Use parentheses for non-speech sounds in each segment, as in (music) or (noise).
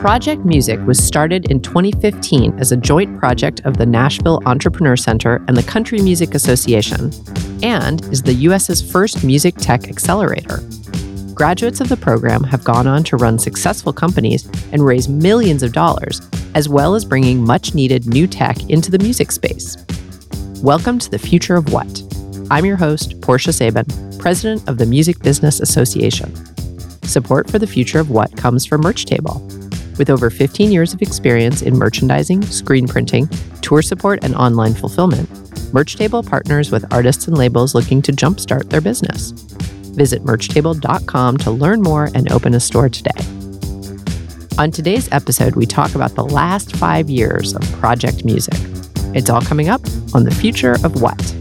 Project Music was started in 2015 as a joint project of the Nashville Entrepreneur Center and the Country Music Association, and is the US's first music tech accelerator. Graduates of the program have gone on to run successful companies and raise millions of dollars, as well as bringing much needed new tech into the music space. Welcome to the Future of What. I'm your host, Portia Sabin, president of the Music Business Association. Support for the Future of What comes from Merch Table. With over 15 years of experience in merchandising, screen printing, tour support, and online fulfillment, Merchtable partners with artists and labels looking to jumpstart their business. Visit merchtable.com to learn more and open a store today. On today's episode, we talk about the last five years of Project Music. It's all coming up on the future of what.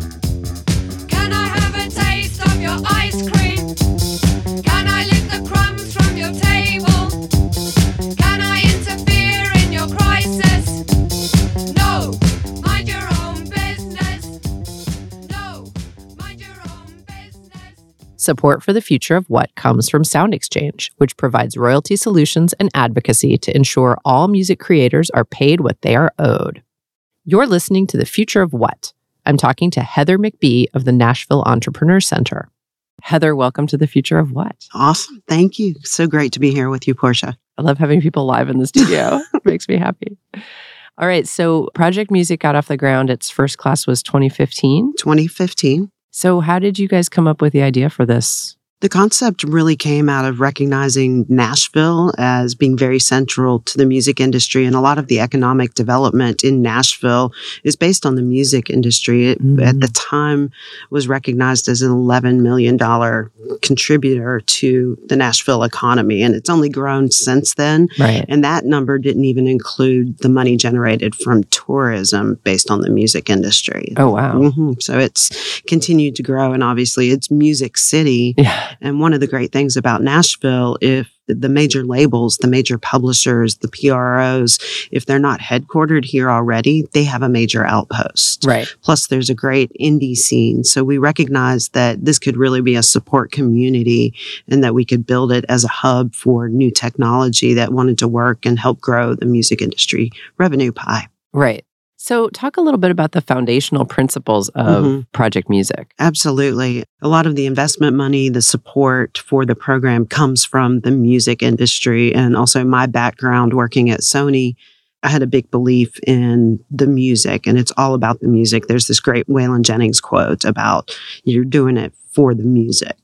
Support for the future of what comes from Sound Exchange, which provides royalty solutions and advocacy to ensure all music creators are paid what they are owed. You're listening to the future of what? I'm talking to Heather McBee of the Nashville Entrepreneur Center. Heather, welcome to the future of what? Awesome. Thank you. So great to be here with you, Portia. I love having people live in the studio. (laughs) it makes me happy. All right, so Project Music got off the ground. Its first class was 2015. 2015. So, how did you guys come up with the idea for this? The concept really came out of recognizing Nashville as being very central to the music industry. And a lot of the economic development in Nashville is based on the music industry. It, Mhm. At the time, was recognized as an $11 million contributor to the Nashville economy. And it's only grown since then. Right. And that number didn't even include the money generated from tourism based on the music industry. Oh, wow. hmm So it's continued to grow, and obviously it's Music City. Yeah. And one of the great things about Nashville, if the major labels, the major publishers, the PROs, if they're not headquartered here already, they have a major outpost. Right. Plus, there's a great indie scene. So we recognize that this could really be a support community and that we could build it as a hub for new technology that wanted to work and help grow the music industry revenue pie. Right. So, talk a little bit about the foundational principles of Mhm. Project Music. Absolutely. A lot of the investment money, the support for the program comes from the music industry and also my background working at Sony. I had a big belief in the music and it's all about the music. There's this great Waylon Jennings quote about you're doing it for the music.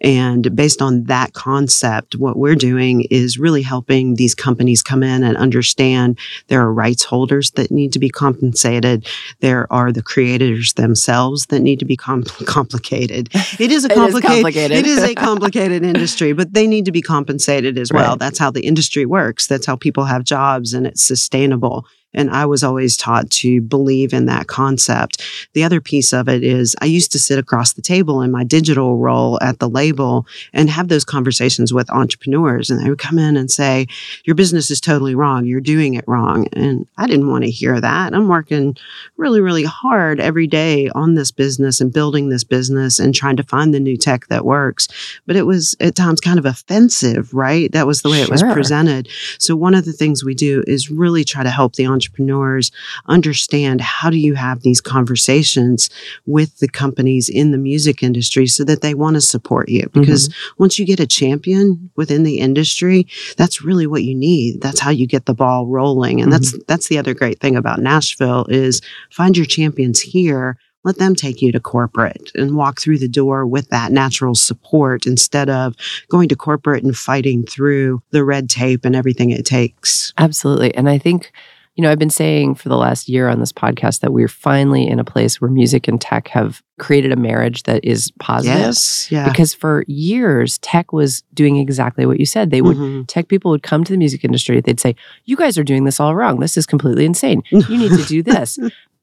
And based on that concept, what we're doing is really helping these companies come in and understand there are rights holders that need to be compensated. There are the creators themselves that need to be com- (laughs) complicated. It is a It is complicated, complicated. it is a (laughs) complicated industry, but they need to be compensated as well. Right. That's how the industry works. That's how people have jobs and it's sustainable. And I was always taught to believe in that concept. The other piece of it is I used to sit across the table in my digital role at the label and have those conversations with entrepreneurs. And they would come in and say, Your business is totally wrong. You're doing it wrong. And I didn't want to hear that. I'm working really, really hard every day on this business and building this business and trying to find the new tech that works. But it was at times kind of offensive, right? That was the way it was presented. So one of the things we do is really try to help the entrepreneurs understand how do you have these conversations with the companies in the music industry so that they want to support you. Mm-hmm. Because once you get a champion within the industry that's really what you need. That's how you get the ball rolling. And that's mm-hmm. that's the other great thing about Nashville is find your champions here let them take you to corporate and walk through the door with that natural support instead of going to corporate and fighting through the red tape and everything it takes. Absolutely. And I think, you know, I've been saying for the last year on this podcast that we're finally in a place where music and tech have created a marriage that is positive. Yes. Yeah. Because for years, tech was doing exactly what you said. They would Mhm. tech people would come to the music industry. They'd say, "You guys are doing this all wrong. This is completely insane. You need to do (laughs) this."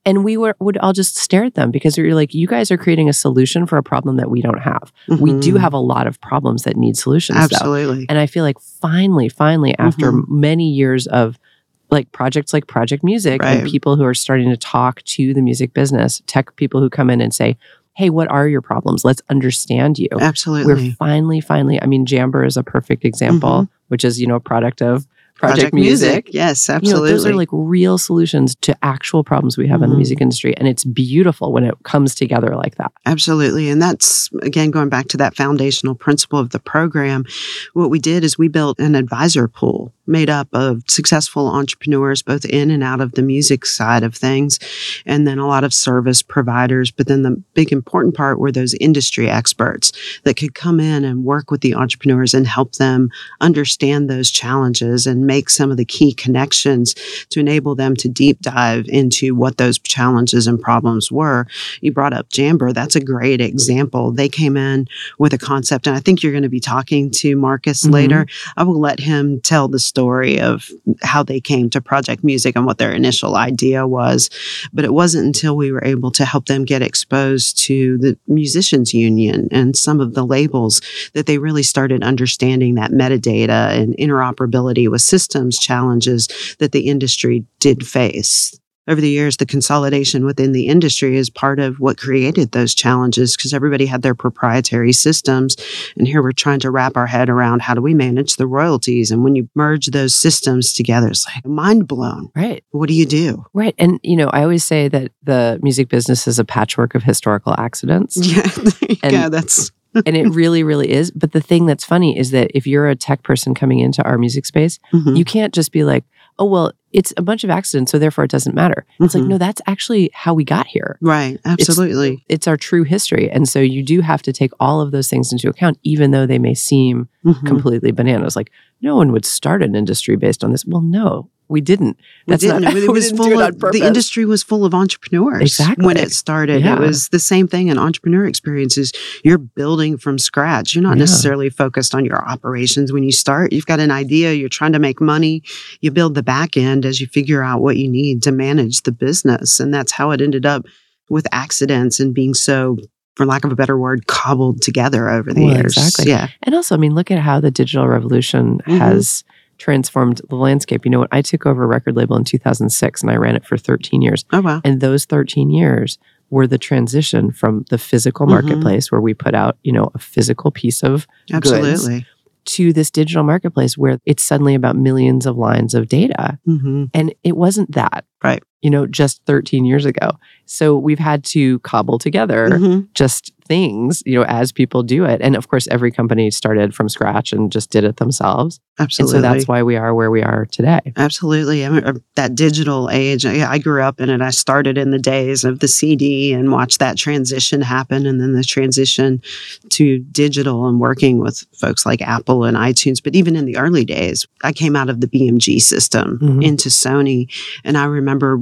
and we were, would all just stare at them because we were like, "You guys are creating a solution for a problem that we don't have. We do Mhm. have a lot of problems that need solutions, though." Absolutely. And I feel like finally, finally, after Mhm. many years of like projects like Project Music and people who are starting to talk to the music business, tech people who come in and say, Hey, what are your problems? Let's understand you. Absolutely. We're finally, finally, I mean, Jamber is a perfect example, Mm-hmm. which is, you know, a product of Project, Music. Yes, You know, absolutely. those are like real solutions to actual problems we have in the Mhm. music industry. And it's beautiful when it comes together like that. Absolutely. And that's, again, going back to that foundational principle of the program. What we did is we built an advisor pool made up of successful entrepreneurs, both in and out of the music side of things, and then a lot of service providers. But then the big important part were those industry experts that could come in and work with the entrepreneurs and help them understand those challenges and make some of the key connections to enable them to deep dive into what those challenges and problems were you brought up Jamber. That's a great example. They came in with a concept, and I think you're going to be talking to Marcus Mhm. later. I will let him tell the story of how they came to Project Music and what their initial idea was. But it wasn't until we were able to help them get exposed to the Musicians Union and some of the labels that they really started understanding that metadata and interoperability with systems challenges that the industry did face over the years, the consolidation within the industry is part of what created those challenges because everybody had their proprietary systems. And here we're trying to wrap our head around how do we manage the royalties? And when you merge those systems together, it's like mind blown. Right. What do you do? Right. And, you know, I always say that the music business is a patchwork of historical accidents. (laughs) Yeah, And- go. That's (laughs) and it really, really is. But the thing that's funny is that if you're a tech person coming into our music space, mhm, you can't just be like, oh, well, it's a bunch of accidents, so therefore it doesn't matter. It's like, Mhm. no, that's actually how we got here. right. Absolutely. It's our true history. And so you do have to take all of those things into account, even though they may seem Mhm. completely bananas. Like, no one would start an industry based on this. Well, no, we didn't. We That's not, didn't. we (laughs) It was full of, the industry was full of entrepreneurs Exactly. when it started. Yeah. It was the same thing in entrepreneur experiences. You're building from scratch. You're not Yeah. necessarily focused on your operations when you start. You've got an idea. You're trying to make money. You build the back end as you figure out what you need to manage the business, and that's how it ended up with accidents and being so. For lack of a better word, cobbled together over the Well, years. exactly. Yeah. And also, I mean, look at how the digital revolution Mhm. has transformed the landscape. You know what? I took over a record label in 2006 and I ran it for 13 years. Oh wow. And those 13 years were the transition from the physical Mhm. marketplace where we put out, you know, a physical piece of Absolutely. to this digital marketplace where it's suddenly about millions of lines of data. hmm And it wasn't that. Right. You know, just 13 years ago. So we've had to cobble together hmm just things, you know, as people do it. And of course, every company started from scratch and just did it themselves. Absolutely. And so that's why we are where we are today. Absolutely. I mean, that digital age, yeah, I grew up in it. I started in the days of the CD and watched that transition happen and then the transition to digital and working with folks like Apple and iTunes. But even in the early days, I came out of the BMG system Mhm. into Sony. And I remember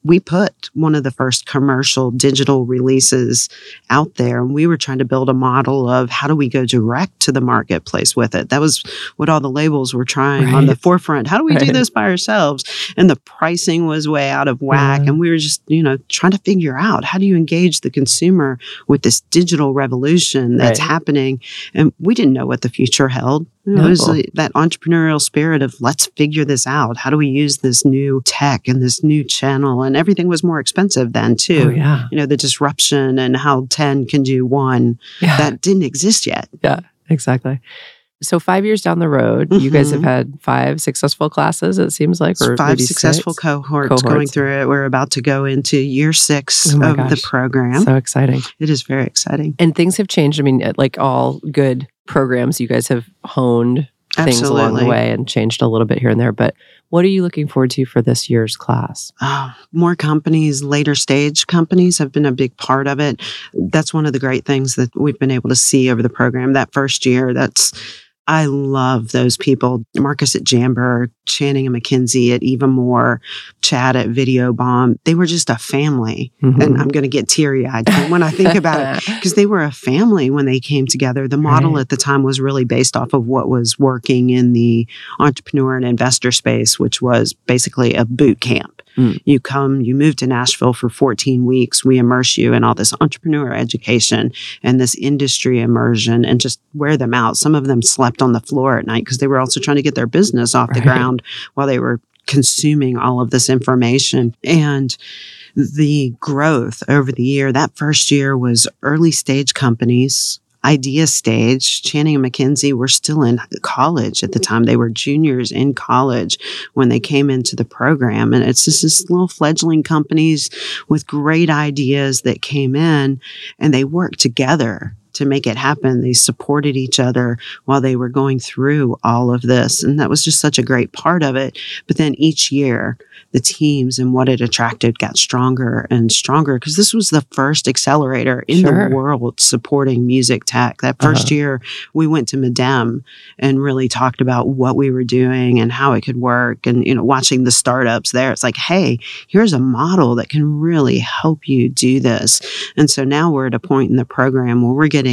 we put one of the first commercial digital releases out there and we were trying to build a model of how do we go direct to the marketplace with it. That was what all the labels were trying on the forefront. How do we do this by ourselves? And the pricing was way out of whack. Yeah. And we were just, you know, trying to figure out how do you engage the consumer with this digital revolution that's Right. happening. And we didn't know what the future held. Know, It was No. that entrepreneurial spirit of let's figure this out. How do we use this new tech and this new channel? And everything was more expensive then too. Oh, yeah. You know, the disruption and how 10 can do one Yeah. that didn't exist yet. Yeah, exactly. So five years down the road, you guys have Mhm. had five successful classes, it seems like, or five successful six. cohorts, going through it. We're about to go into year six Oh of the program. So exciting. it is very exciting. And things have changed. I mean, like all good programs, you guys have honed things along the way and changed a little bit here and there. But what are you looking forward to for this year's class? Oh, more companies, later stage companies have been a big part of it. That's one of the great things that we've been able to see over the program. That first year, that's I love those people. Marcus at Jamber, Channing and McKenzie at Eva Moore, Chad at Video Bomb. They were just a family. Mhm. And I'm going to get teary eyed when I think about it (laughs) because they were a family when they came together. The model Right. at the time was really based off of what was working in the entrepreneur and investor space, which was basically a boot camp. Mm. You come, you move to Nashville for 14 weeks. We immerse you in all this entrepreneur education and this industry immersion and just wear them out. Some of them slept on the floor at night because they were also trying to get their business off the ground while they were consuming all of this information. And the growth over the year, that first year was early stage companies. Idea stage. Channing and McKenzie were still in college at the mm-hmm. time. They were juniors in college when they came into the program. And it's just this little fledgling companies with great ideas that came in and they worked together to make it happen. They supported each other while they were going through all of this. And that was just such a great part of it. But then each year, the teams and what it attracted got stronger and stronger because this was the first accelerator in Sure. the world supporting music tech. That 1st Uh-huh. year, we went to MIDEM and really talked about what we were doing and how it could work. And, you know, watching the startups there, it's like, hey, here's a model that can really help you do this. And so now we're at a point in the program where we're getting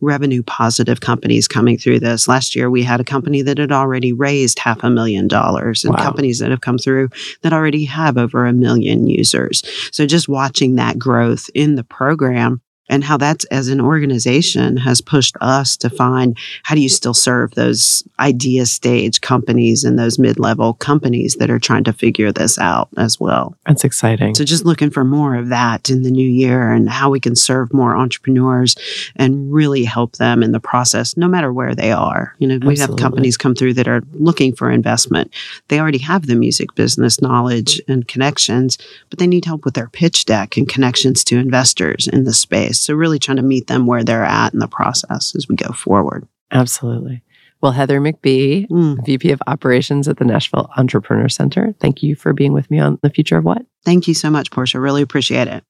revenue positive companies coming through this. Last year, we had a company that had already raised half a million dollars and Wow. companies that have come through that already have over a million users. So just watching that growth in the program and how that's as an organization has pushed us to find how do you still serve those idea stage companies and those mid-level companies that are trying to figure this out as well. That's exciting. So just looking for more of that in the new year and how we can serve more entrepreneurs and really help them in the process, no matter where they are. You know, we have companies come through that are looking for investment. They already have the music business knowledge and connections, but they need help with their pitch deck and connections to investors in the space. So really trying to meet them where they're at in the process as we go forward. Absolutely. Well, Heather McBee, Mm, VP of Operations at the Nashville Entrepreneur Center, thank you for being with me on The Future of What? thank you so much, Portia. Really appreciate it.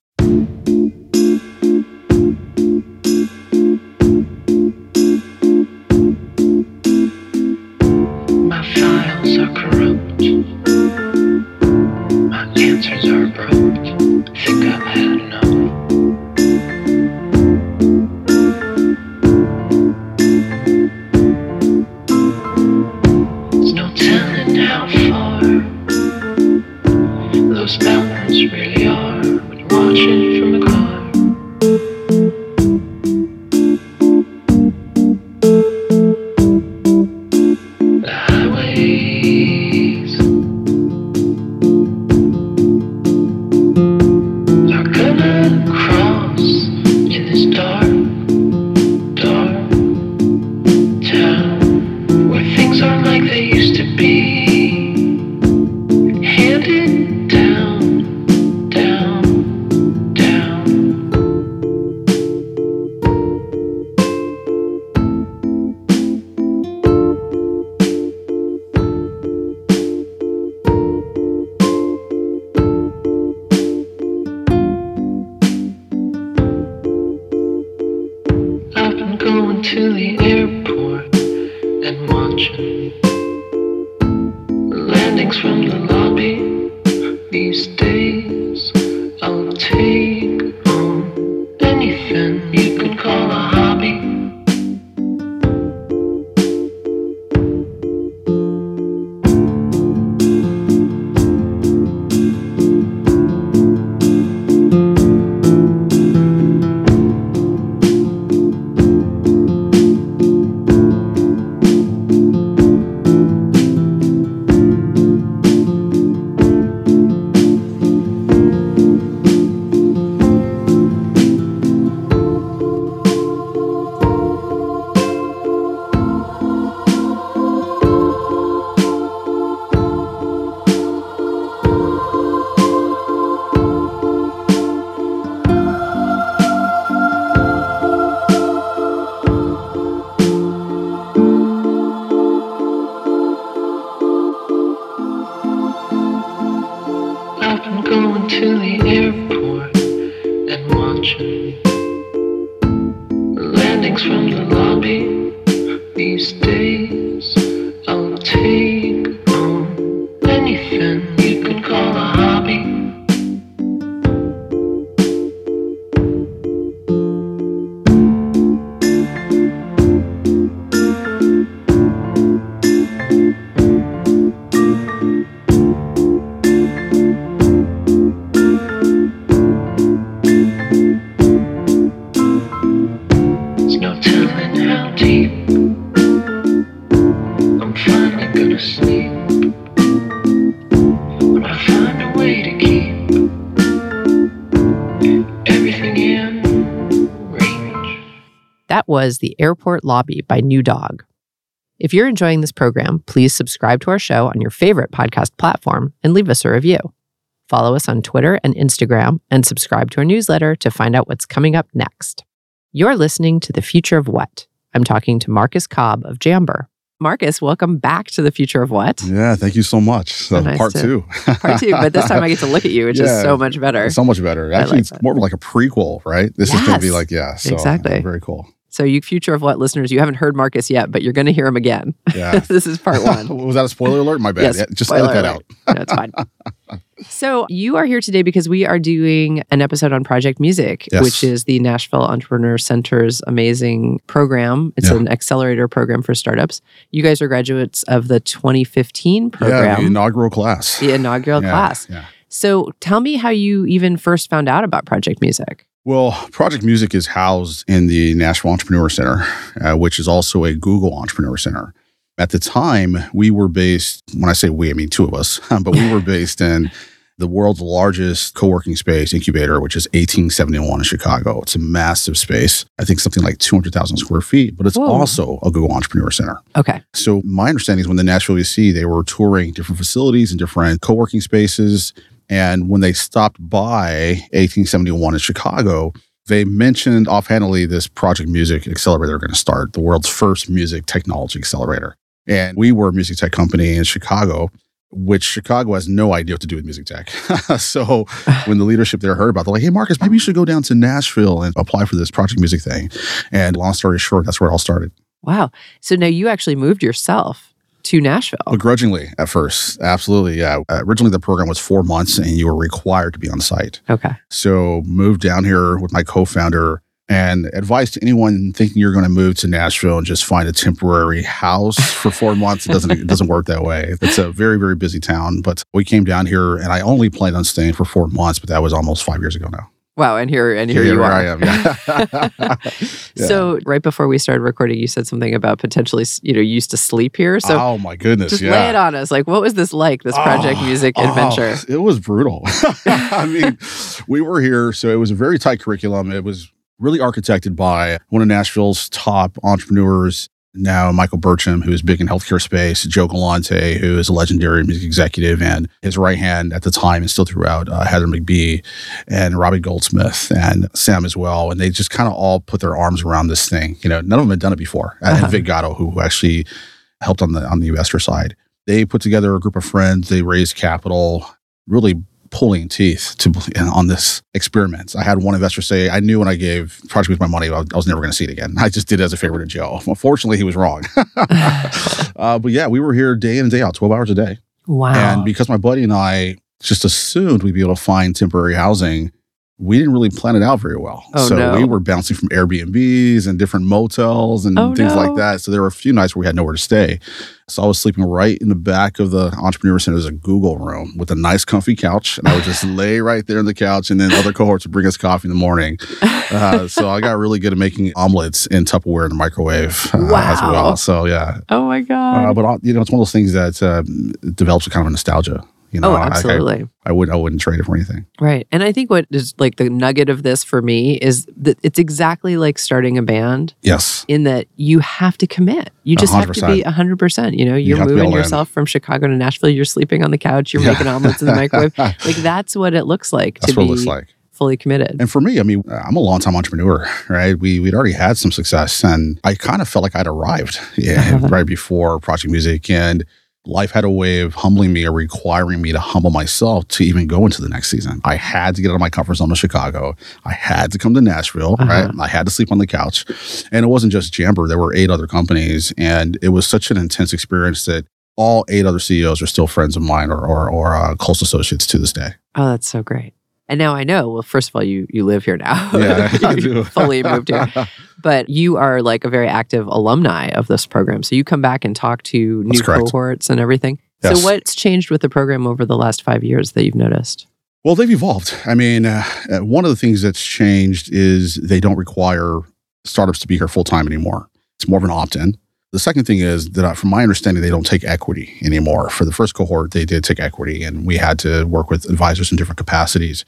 My files are corrupt. My answers are abrupt. Think I've had those mountains really are. When you're watching from from the lobby. These days, was The Airport Lobby by New Dog. If you're enjoying this program, please subscribe to our show on your favorite podcast platform and leave us a review. Follow us on Twitter and Instagram and subscribe to our newsletter to find out what's coming up next. You're listening to The Future of What. I'm talking to Marcus Cobb of Jamber. Marcus, welcome back to The Future of What. Yeah, thank you so much. So nice part to- two. Part two, but this time I get to look at you, which is so much better. so much better. Actually, like it's that. more like a prequel, right? This is going to be like, yeah. So, Exactly. uh, very cool. So, you Future of What listeners, you haven't heard Marcus yet, but you're going to hear him again. Yeah. (laughs) this is part one. (laughs) Was that a spoiler alert? My bad. Yes, Yeah, just edit that alert. out. No, it's fine. (laughs) so you are here today because we are doing an episode on Project Music, Yes. which is the Nashville Entrepreneur Center's amazing program. It's Yeah. an accelerator program for startups. You guys are graduates of the 2015 Yeah, program, the inaugural class. the inaugural Yeah, class. Yeah. So tell me how you even first found out about Project Music. Well, Project Music is housed in the Nashville Entrepreneur Center, uh, which is also a Google Entrepreneur Center. At the time, we were based, when I say we, I mean two of us, (laughs) but we were based in the world's largest co working space incubator, which is 1871 in Chicago. It's a massive space. I think something like 200,000 square feet, but it's Whoa. also a Google Entrepreneur Center. Okay. So my understanding is when the Nashville EC, they were touring different facilities and different co-working spaces. And when they stopped by 1871 in Chicago, they mentioned offhandedly this Project Music Accelerator they're going to start, the world's first music technology accelerator. And we were a music tech company in Chicago, which Chicago has no idea what to do with music tech. (laughs) so (laughs) when the leadership there heard about, it, they're like, "Hey, Marcus, maybe you should go down to Nashville and apply for this Project Music thing." And long story short, that's where it all started. Wow. So now you actually moved yourself to Nashville. Begrudgingly at first. Absolutely. Yeah. Uh, originally, the program was four months and you were required to be on site. Okay. So, moved down here with my co founder and advice to anyone thinking you're going to move to Nashville and just find a temporary house for four (laughs) months. It doesn't, it doesn't work that way. It's a very, very busy town. But we came down here and I only planned on staying for four months, but that was almost five years ago now. Wow. And here and here Yeah, you here are. I am. Yeah. (laughs) Yeah. So right before we started recording, you said something about potentially, you know, you used to sleep here. So oh, my goodness. just yeah. lay it on us. Like, what was this like? This project Oh, music oh, adventure? it was brutal. (laughs) I mean, (laughs) we were here, so it was a very tight curriculum. It was really architected by one of Nashville's top entrepreneurs. Now, Michael Burcham, who is big in healthcare space, Joe Galante, who is a legendary music executive, and his right hand at the time and still throughout, uh, Heather McBee and Robbie Goldsmith and Sam as well. And they just kind of all put their arms around this thing. You know, none of them had done it before. Uh, Uh-huh. And Vic Gatto, who actually helped on the on the investor side they put together a group of friends they raised capital really pulling teeth to on this experiment. I had one investor say i knew when i gave project with my money i was never going to see it again. (laughs) I just did it as a favor to joe unfortunately he was wrong. (laughs) (laughs) Uh, but yeah we were here day in and day out 12 hours a day. Wow. and because my buddy and i just assumed we'd be able to find temporary housing we didn't really plan it out very well. Oh, so no. we were bouncing from Airbnbs and different motels and Oh, things no. like that. So there were a few nights where we had nowhere to stay. So I was sleeping right in the back of the entrepreneur center. There's a Google room with a nice comfy couch. And I would just (laughs) lay right there on the couch. And then other cohorts would bring us coffee in the morning. Uh, so I got really good at making omelets in Tupperware in the microwave uh, as Wow. well. So yeah. oh my God. Uh, but uh, you know, it's one of those things that uh, develops a kind of a nostalgia. You know, oh, I- I- absolutely. I, would I wouldn't trade it for anything. Right. And I think what is like the nugget of this for me is that it's exactly like starting a band Yes. in that you have to commit. You just have to be 100%. You know, you're be moving all in. yourself from Chicago to Nashville, you're sleeping on the couch, you're Yeah. making omelets in the microwave. (laughs) Like that's what it looks like That's to what be it looks like. fully committed. And for me, I mean, I'm a long-time entrepreneur, right? We we'd already had some success, and I kind of felt like I'd arrived, yeah, right before Project Music, and life had a way of humbling me or requiring me to humble myself to even go into the next season. I had to get out of my comfort zone to Chicago. I had to come to Nashville, Uh-huh. right? I had to sleep on the couch, and it wasn't just Jamber. There were eight other companies, and it was such an intense experience that. All eight other CEOs are still friends of mine or, or, or uh, close associates to this day. Oh, that's so great. And now I know, well, first of all, you you live here now. Yeah, (laughs) I do. fully moved here. (laughs) But you are like a very active alumni of this program. So you come back and talk to new correct. cohorts and everything. Yes. So what's changed with the program over the last five years that you've noticed? Well, they've evolved. I mean, uh, uh, one of the things that's changed is they don't require startups to be here full time anymore. It's more of an opt in. The second thing is that, from my understanding, they don't take equity anymore. For the first cohort, they did take equity, and we had to work with advisors in different capacities.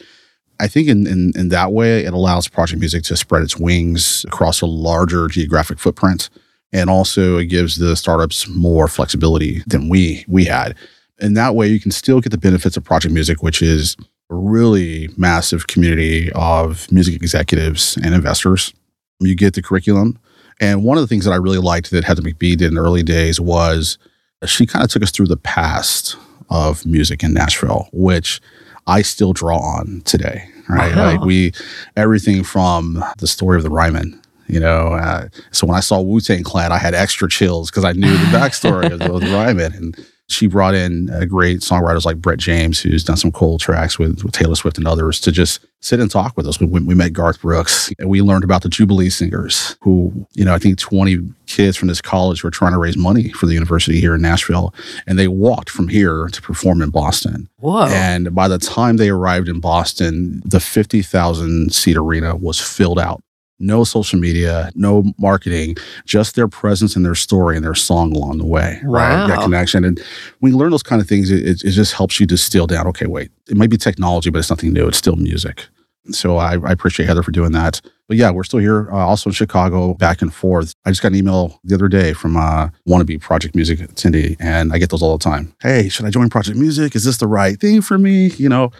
I think in, in in that way, it allows project music to spread its wings across a larger geographic footprint, and also it gives the startups more flexibility than we we had. In that way, you can still get the benefits of project music, which is a really massive community of music executives and investors. You get the curriculum, and one of the things that I really liked that Heather McBee did in the early days was she kind of took us through the past of music in Nashville, which I still draw on today. Right, Wow. like we everything from the story of the Ryman. You know, uh, so when I saw Wu Tang Clan, I had extra chills because I knew the backstory of the, (laughs) of the Ryman. And she brought in uh, great songwriters like Brett James, who's done some cool tracks with, with Taylor Swift and others, to just sit and talk with us. We, we met Garth Brooks, and we learned about the Jubilee Singers, who, you know, I think 20 kids from this college were trying to raise money for the university here in Nashville, and they walked from here to perform in Boston. Whoa. And by the time they arrived in Boston, the 50,000 seat arena was filled out. No social media, no marketing, just their presence and their story and their song along the way. Right. That connection. And when you learn those kind of things, it, it, it just helps you distill down okay, wait, it might be technology, but it's nothing new. It's still music. So I, I appreciate Heather for doing that. But yeah, we're still here, uh, also in Chicago, back and forth. I just got an email the other day from uh, wannabe Project Music attendee, and I get those all the time. Hey, should I join Project Music? Is this the right thing for me? You know.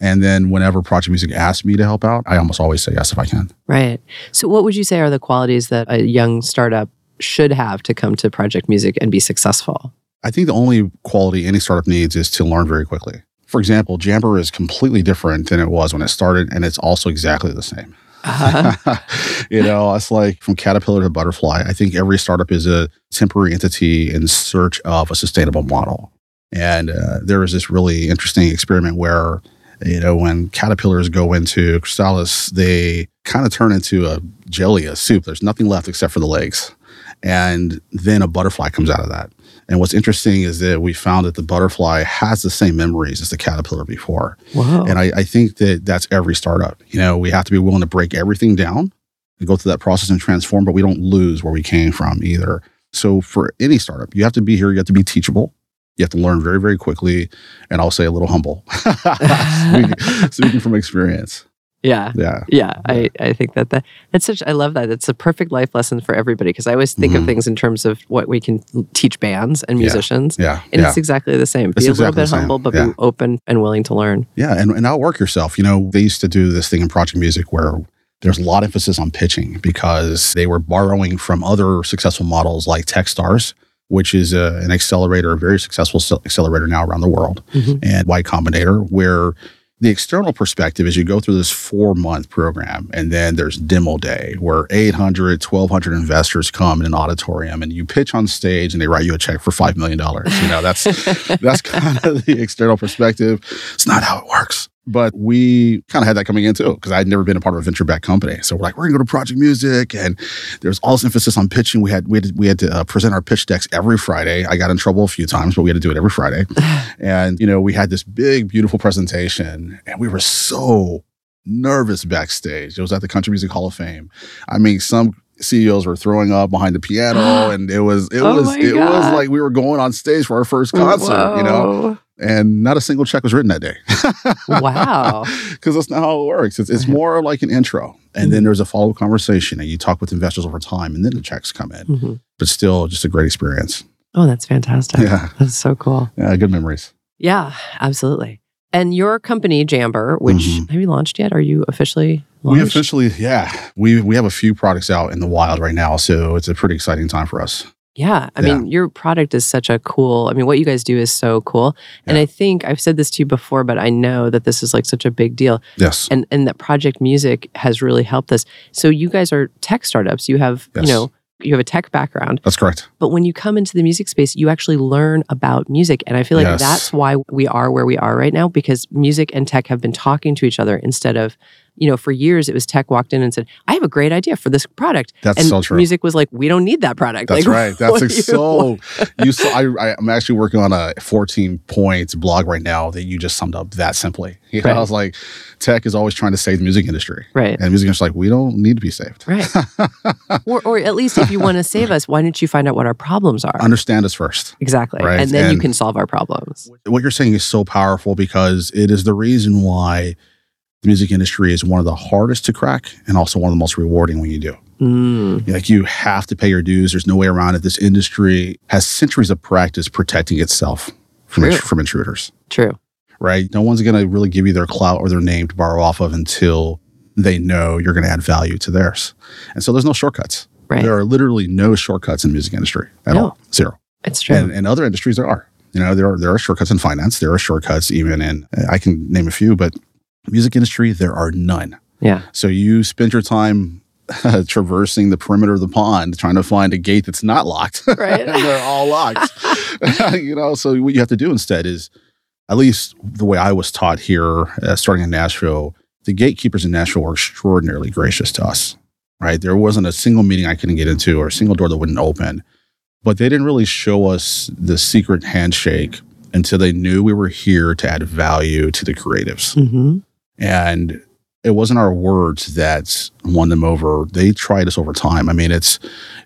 And then whenever Project Music asks me to help out, I almost always say yes if I can. Right. So, what would you say are the qualities that a young startup should have to come to Project Music and be successful? I think the only quality any startup needs is to learn very quickly. For example, Jamber is completely different than it was when it started, and it's also exactly the same. Uh-huh. (laughs) you know, it's like from caterpillar to butterfly. I think every startup is a temporary entity in search of a sustainable model. And uh, there was this really interesting experiment where, you know, when caterpillars go into chrysalis, they kind of turn into a jelly, a soup. There's nothing left except for the legs. And then a butterfly comes out of that. And what's interesting is that we found that the butterfly has the same memories as the caterpillar before. Whoa. And I, I think that that's every startup. You know, we have to be willing to break everything down and go through that process and transform, but we don't lose where we came from either. So for any startup, you have to be here. You have to be teachable. You have to learn very, very quickly, and I'll say a little humble, (laughs) speaking, (laughs) speaking from experience. yeah. Yeah, Yeah, I, I think that, that that's such I love that. It's a perfect life lesson for everybody because I always think of Mhm. things in terms of what we can teach bands and musicians. yeah, And yeah, it's exactly the same. It's Be a exactly little bit humble, but Yeah. be open and willing to learn. yeah, and and outwork yourself. You know, they used to do this thing in project music where there's a lot of emphasis on pitching because they were borrowing from other successful models like Techstars, which is a, an accelerator, a very successful accelerator now around the world. Mhm. and Y Combinator, where the external perspective is you go through this four month program and then there's demo day where 800, 1200 investors come in an auditorium and you pitch on stage and they write you a check for $5 million. You know, that's, (laughs) that's kind of the external perspective. It's not how it works. But we kind of had that coming in too, because I'd never been a part of a venture back company. So we're like, we're gonna go to Project Music, and there's all this emphasis on pitching. We had we had to, we had to uh, present our pitch decks every Friday. I got in trouble a few times, but we had to do it every Friday. (laughs) and you know, we had this big, beautiful presentation, and we were so nervous backstage. It was at the Country Music Hall of Fame. I mean, some CEOs were throwing up behind the piano, (gasps) and it was it Oh was it was like we were going on stage for our first concert, you know. And not a single check was written that day. Wow. (laughs) because that's not how it works. It's, it's more like an intro, and then there's a follow up conversation, and you talk with investors over time, and then the checks come in. Mhm. But still, just a great experience. Oh, that's fantastic. Yeah, That's so cool. yeah, good memories. Yeah, absolutely. And your company, Jamber, which Mhm. have you launched yet? Are you officially We officially, yeah, we we have a few products out in the wild right now, so it's a pretty exciting time for us. Yeah. I Yeah. mean, your product is such a cool, I mean, what you guys do is so cool. And Yeah. I think I've said this to you before, but I know that this is like such a big deal. Yes, And and that Project Music has really helped us. So you guys are tech startups. You have, Yes. you know, you have a tech background, that's correct. but when you come into the music space, you actually learn about music. And I feel like Yes. that's why we are where we are right now because music and tech have been talking to each other instead of, you know, for years it was tech walked in and said, I have a great idea for this product. That's and so true. music was like, we don't need that product. That's Like, (laughs) right. That's what ex- do you so. (laughs) You saw. I, I'm actually working on a 14 point blog right now that you just summed up that simply. (laughs) You know, Right. I was like, tech is always trying to save the music industry, Right. and the music industry like we don't need to be saved. Right. or, or at least if you want to save us, why don't you find out what our problems are? Understand us first. exactly. Right, And then you can solve our problems. What you're saying is so powerful because it is the reason why the music industry is one of the hardest to crack and also one of the most rewarding when you do. Mm, Like you have to pay your dues. There's no way around it. This industry has centuries of practice protecting itself from, from intruders, true. right? No one's going to really give you their clout or their name to borrow off of until they know you're going to add value to theirs. And so there's no shortcuts. Right. There are literally no shortcuts in the music industry at No. all. Zero. It's true. And in other industries, there are. You know, there are there are shortcuts in finance. There are shortcuts even in. I can name a few, but music industry there are none. yeah. So you spend your time (laughs) traversing the perimeter of the pond trying to find a gate that's not locked. (laughs) Right. and they're all locked. (laughs) you know, so what you have to do instead is, at least the way I was taught here, uh, starting in Nashville, the gatekeepers in Nashville were extraordinarily gracious to us. Right, there wasn't a single meeting I couldn't get into or a single door that wouldn't open, but they didn't really show us the secret handshake until they knew we were here to add value to the creatives. hmm And it wasn't our words that won them over. They tried us over time. I mean, it's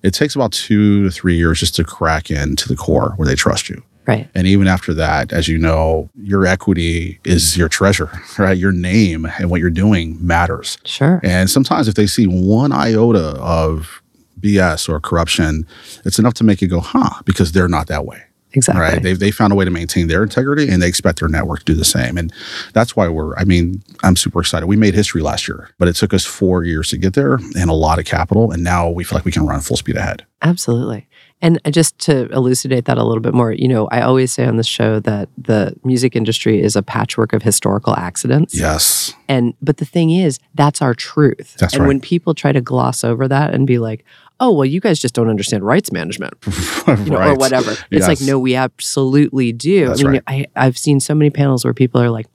it takes about two to three years just to crack into the core where they trust you. Right. And even after that, as you know, your equity is your treasure, (laughs) right? Your name and what you're doing matters. Sure. And sometimes if they see one iota of BS or corruption, it's enough to make you go, huh, because they're not that way Exactly. right? They've they found a way to maintain their integrity, and they expect their network to do the same. And that's why we're. I mean, I'm super excited. We made history last year, but it took us four years to get there and a lot of capital, and now we feel like we can run full speed ahead. Absolutely. And just to elucidate that a little bit more, you know, I always say on this show that the music industry is a patchwork of historical accidents. Yes, And but the thing is, that's our truth. That's and right. when people try to gloss over that and be like, "Oh, well, you guys just don't understand rights management," (laughs) you know, or whatever, it's like, no, we absolutely do. That's I mean, right. I, I've seen so many panels where people are like,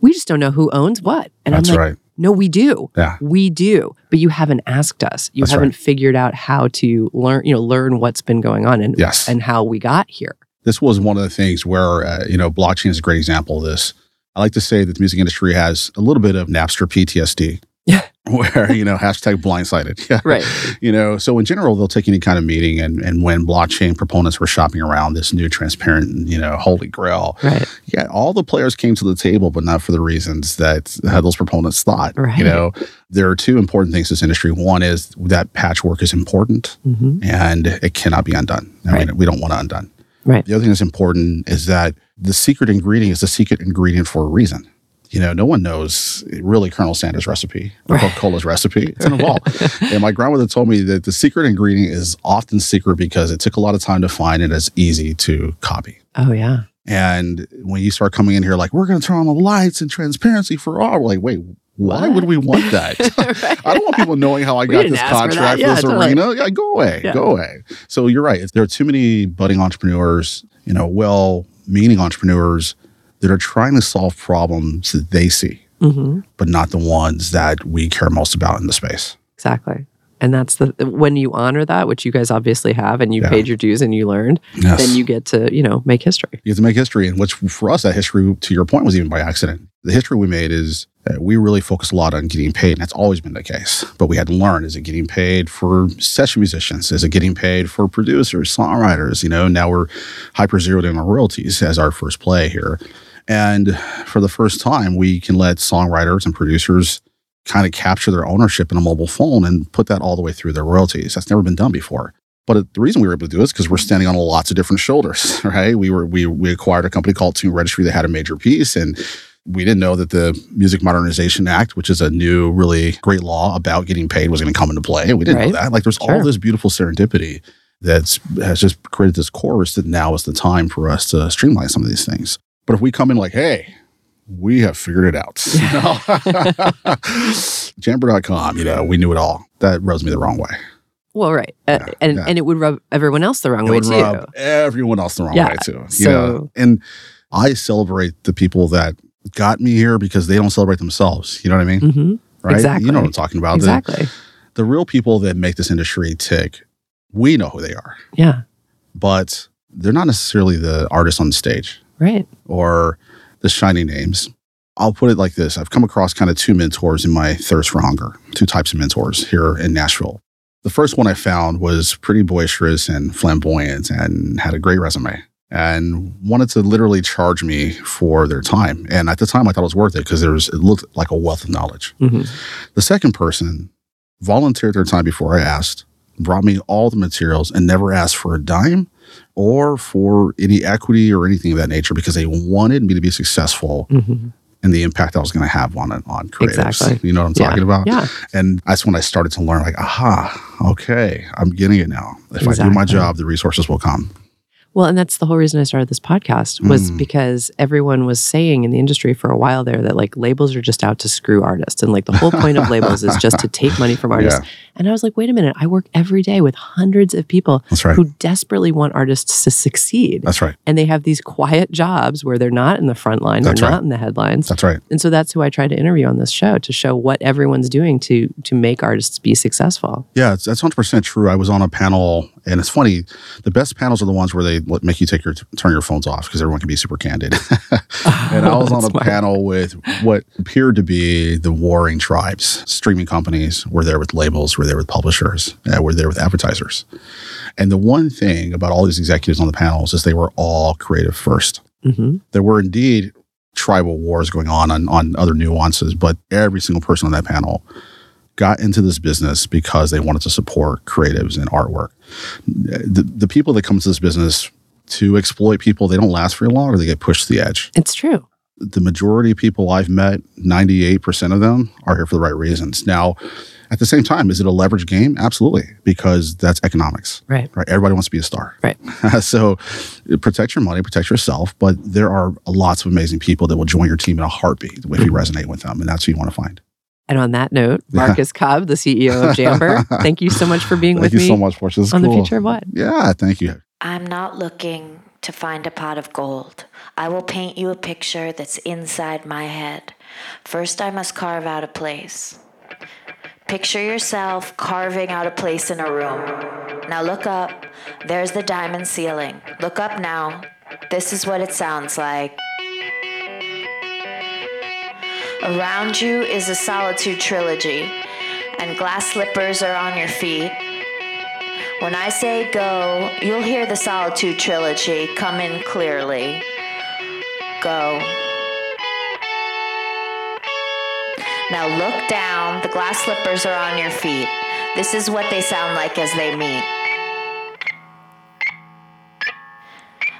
"We just don't know who owns what," and That's I'm like, right. "No, we do." Yeah, We do, but you haven't asked us. You That's haven't right. figured out how to learn, you know, learn what's been going on and yes. and how we got here. this was one of the things where uh, you know blockchain is a great example of this. I like to say that the music industry has a little bit of Napster PTSD. (laughs) Where, you know, hashtag blindsided. (laughs) Yeah. Right. You know, so in general, they'll take any kind of meeting and, and when blockchain proponents were shopping around this new transparent, you know, holy grail, Right. yeah, all the players came to the table, but not for the reasons that uh, those proponents thought. Right. You know, there are two important things in this industry. One is that patchwork is important hmm and it cannot be undone. I Right. mean, we don't want to undone. Right. The other thing that's important is that the secret ingredient is the secret ingredient for a reason. You know, no one knows really Colonel Sanders' recipe or Coca-Cola's recipe. It's in a vault. (laughs) and my grandmother told me that the secret ingredient is often secret because it took a lot of time to find and it's easy to copy. Oh yeah. And when you start coming in here like, we're going to turn on the lights and transparency for all, we're like, wait, why What? would we want (laughs) that? I don't want people knowing how I We got this ask for that. contract for, Yeah, this totally. arena. Yeah, go away, Yeah. go away. So you're right. There are too many budding entrepreneurs, you know, well-meaning entrepreneurs that are trying to solve problems that they see, hmm but not the ones that we care most about in the space. Exactly. And that's the when you honor that, which you guys obviously have, and you Yeah. paid your dues and you learned, Yes. then you get to you know make history. you get to make history, and which for us, that history, to your point, was even by accident. The history we made is that we really focused a lot on getting paid, and that's always been the case. But we had to learn: is it getting paid for session musicians? Is it getting paid for producers, songwriters? You know, now we're hyper zeroed in on royalties as our first play here, and for the first time, we can let songwriters and producers kind of capture their ownership in a mobile phone and put that all the way through their royalties. That's never been done before. But the reason we were able to do it is because we're standing on lots of different shoulders, (laughs) right? We were we we acquired a company called Tune Registry that had a major piece, and we didn't know that the Music Modernization Act, which is a new, really great law about getting paid, was going to come into play. We didn't Right. know that. Like, there's all this beautiful serendipity that has just created this chorus that now is the time for us to streamline some of these things. But if we come in like, hey, we have figured it out. (laughs) (laughs) Jamber.com, you know, we knew it all. That rubs me the wrong way. Well, right, Uh, Yeah, and yeah. and it would rub everyone else the wrong It way would too. rub everyone else the wrong Yeah, way too. You so- know? And I celebrate the people that got me here because they don't celebrate themselves. You know what I mean? hmm Right? exactly. You know what I'm talking about. The- Exactly. the real people that make this industry tick, we know who they are, Yeah. but they're not necessarily the artists on the stage Right. or the shiny names. I'll put it like this I've come across kind of two mentors in my thirst for hunger, two types of mentors here in Nashville. The first one I found was pretty boisterous and flamboyant and had a great resume. and wanted to literally charge me for their time. And at the time, I thought it was worth it because there was it looked like a wealth of knowledge. Mhm. The second person volunteered their time before I asked, brought me all the materials, and never asked for a dime or for any equity or anything of that nature because they wanted me to be successful Mhm. in the impact I was going to have on on creatives. Exactly. You know what I'm Yeah. talking about? Yeah. And that's when I started to learn, like, aha, okay, I'm getting it now. If I do my job, the resources will come. Well, and that's the whole reason I started this podcast was Mm. because everyone was saying in the industry for a while there that like labels are just out to screw artists. And like the whole point of labels is just to take money from (laughs) artists. Yeah. And I was like, wait a minute, I work every day with hundreds of people right. who desperately want artists to succeed. That's right. and they have these quiet jobs where they're not in the front line, That's they're right. not in the headlines. That's right. And so that's who I try to interview on this show to show what everyone's doing to to make artists be successful. Yeah, that's 100% true. I was on a panel, and it's funny. The best panels are the ones where they make you take your turn your phones off because everyone can be super candid. (laughs) (laughs) and I was on a Smart. panel with what appeared to be the warring tribes. Streaming companies were there with labels, were there with publishers, uh, were there with advertisers. And the one thing about all these executives on the panels is they were all creative first. hmm There were indeed tribal wars going on, on on other nuances, but every single person on that panel got into this business because they wanted to support creatives and artwork. The, the people that come to this business to exploit people, they don't last very long or they get pushed to the edge. It's true. The majority of people I've met, 98% of them are here for the right reasons. Now, at the same time, is it a leverage game? Absolutely, because that's economics Right. right? Everybody wants to be a star. Right. (laughs) so protect your money, protect yourself, but there are lots of amazing people that will join your team in a heartbeat if you resonate with them. And that's who you want to find. And on that note, Marcus Cobb, the CEO of (laughs) Jamber, thank you so much for being Thank with me. Thank you so much, Portia. This is on the future of what? Yeah, thank you. I'm not looking to find a pot of gold. I will paint you a picture that's inside my head. First, I must carve out a place. Picture yourself carving out a place in a room. Now look up. There's the diamond ceiling. Look up now. This is what it sounds like. Around you is a solitude trilogy, and glass slippers are on your feet. When I say go, you'll hear the Solitude trilogy come in clearly. Go. Now look down, the glass slippers are on your feet. This is what they sound like as they meet.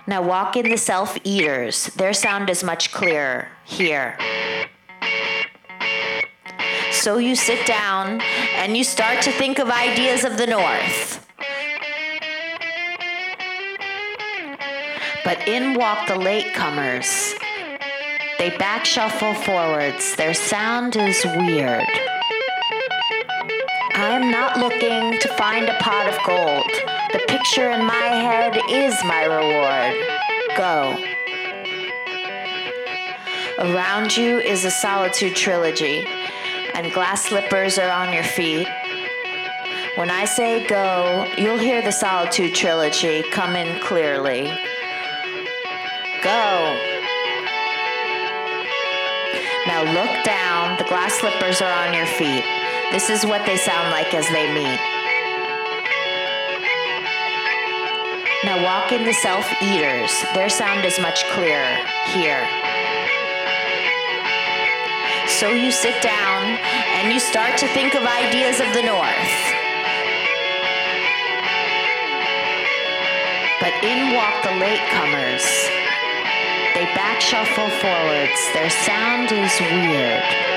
Now walk in the self eaters. Their sound is much clearer. Here. So you sit down and you start to think of ideas of the North. But in walk the latecomers. They back shuffle forwards. Their sound is weird. I am not looking to find a pot of gold. The picture in my head is my reward. Go. Around you is a solitude trilogy, and glass slippers are on your feet. When I say go, you'll hear the solitude trilogy come in clearly. Go. Now look down. The glass slippers are on your feet. This is what they sound like as they meet. Now walk in the self eaters. Their sound is much clearer. Here. So you sit down and you start to think of ideas of the North. But in walk the latecomers. They back shuffle forwards. Their sound is weird.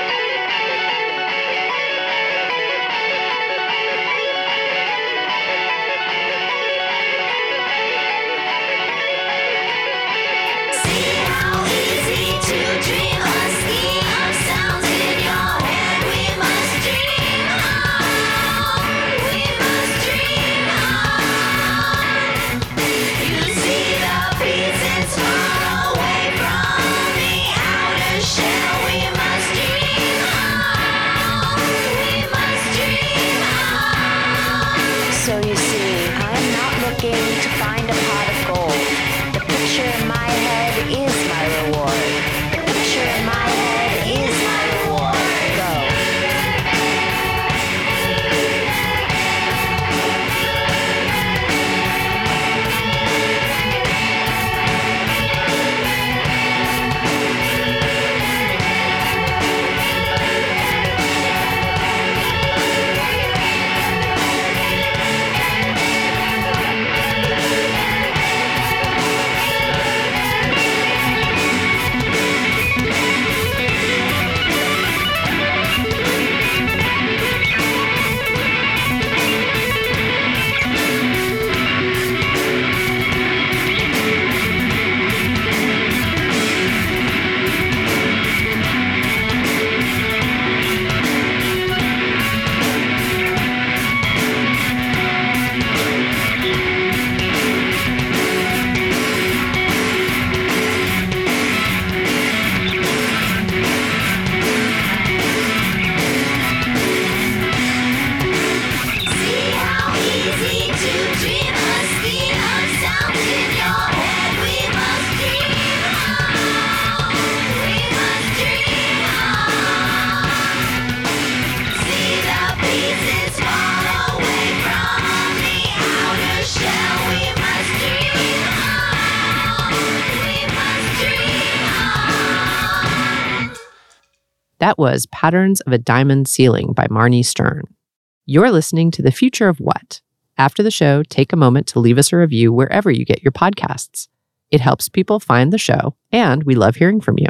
Was Patterns of a Diamond Ceiling by Marnie Stern. You're listening to The Future of What? After the show, take a moment to leave us a review wherever you get your podcasts. It helps people find the show, and we love hearing from you.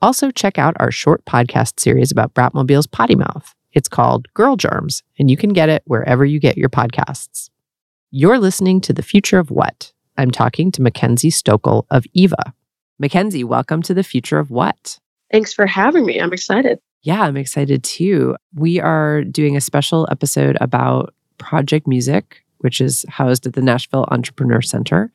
Also, check out our short podcast series about Bratmobile's potty mouth. It's called Girl Germs, and you can get it wherever you get your podcasts. You're listening to The Future of What? I'm talking to McKenzie Stokel of Eva. McKenzie, welcome to The Future of What? Thanks for having me. I'm excited. Yeah, I'm excited too. We are doing a special episode about Project Music, which is housed at the Nashville Entrepreneur Center.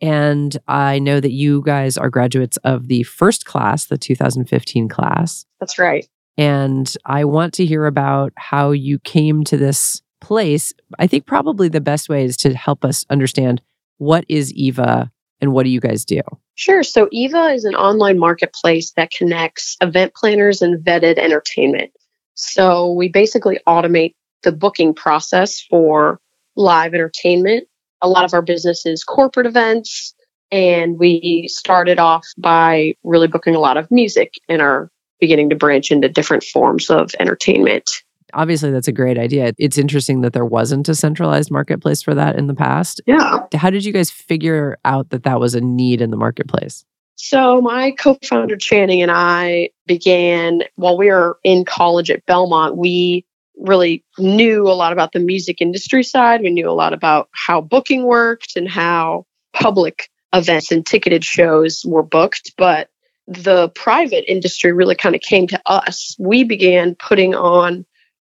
And I know that you guys are graduates of the first class, the 2015 class. That's right. And I want to hear about how you came to this place. I think probably the best way is to help us understand what is Eva and what do you guys do? Sure. So Eva is an online marketplace that connects event planners and vetted entertainment. So we basically automate the booking process for live entertainment. A lot of our business is corporate events, and we started off by really booking a lot of music and are beginning to branch into different forms of entertainment. Obviously, that's a great idea. It's interesting that there wasn't a centralized marketplace for that in the past. Yeah. How did you guys figure out that that was a need in the marketplace? So, my co founder Channing and I began while we were in college at Belmont. We really knew a lot about the music industry side. We knew a lot about how booking worked and how public events and ticketed shows were booked. But the private industry really kind of came to us. We began putting on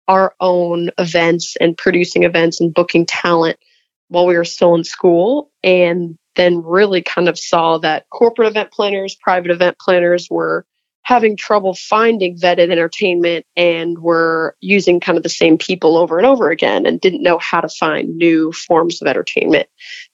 our own events and producing events and booking talent while we were still in school. And then really kind of saw that corporate event planners, private event planners were having trouble finding vetted entertainment and were using kind of the same people over and over again and didn't know how to find new forms of entertainment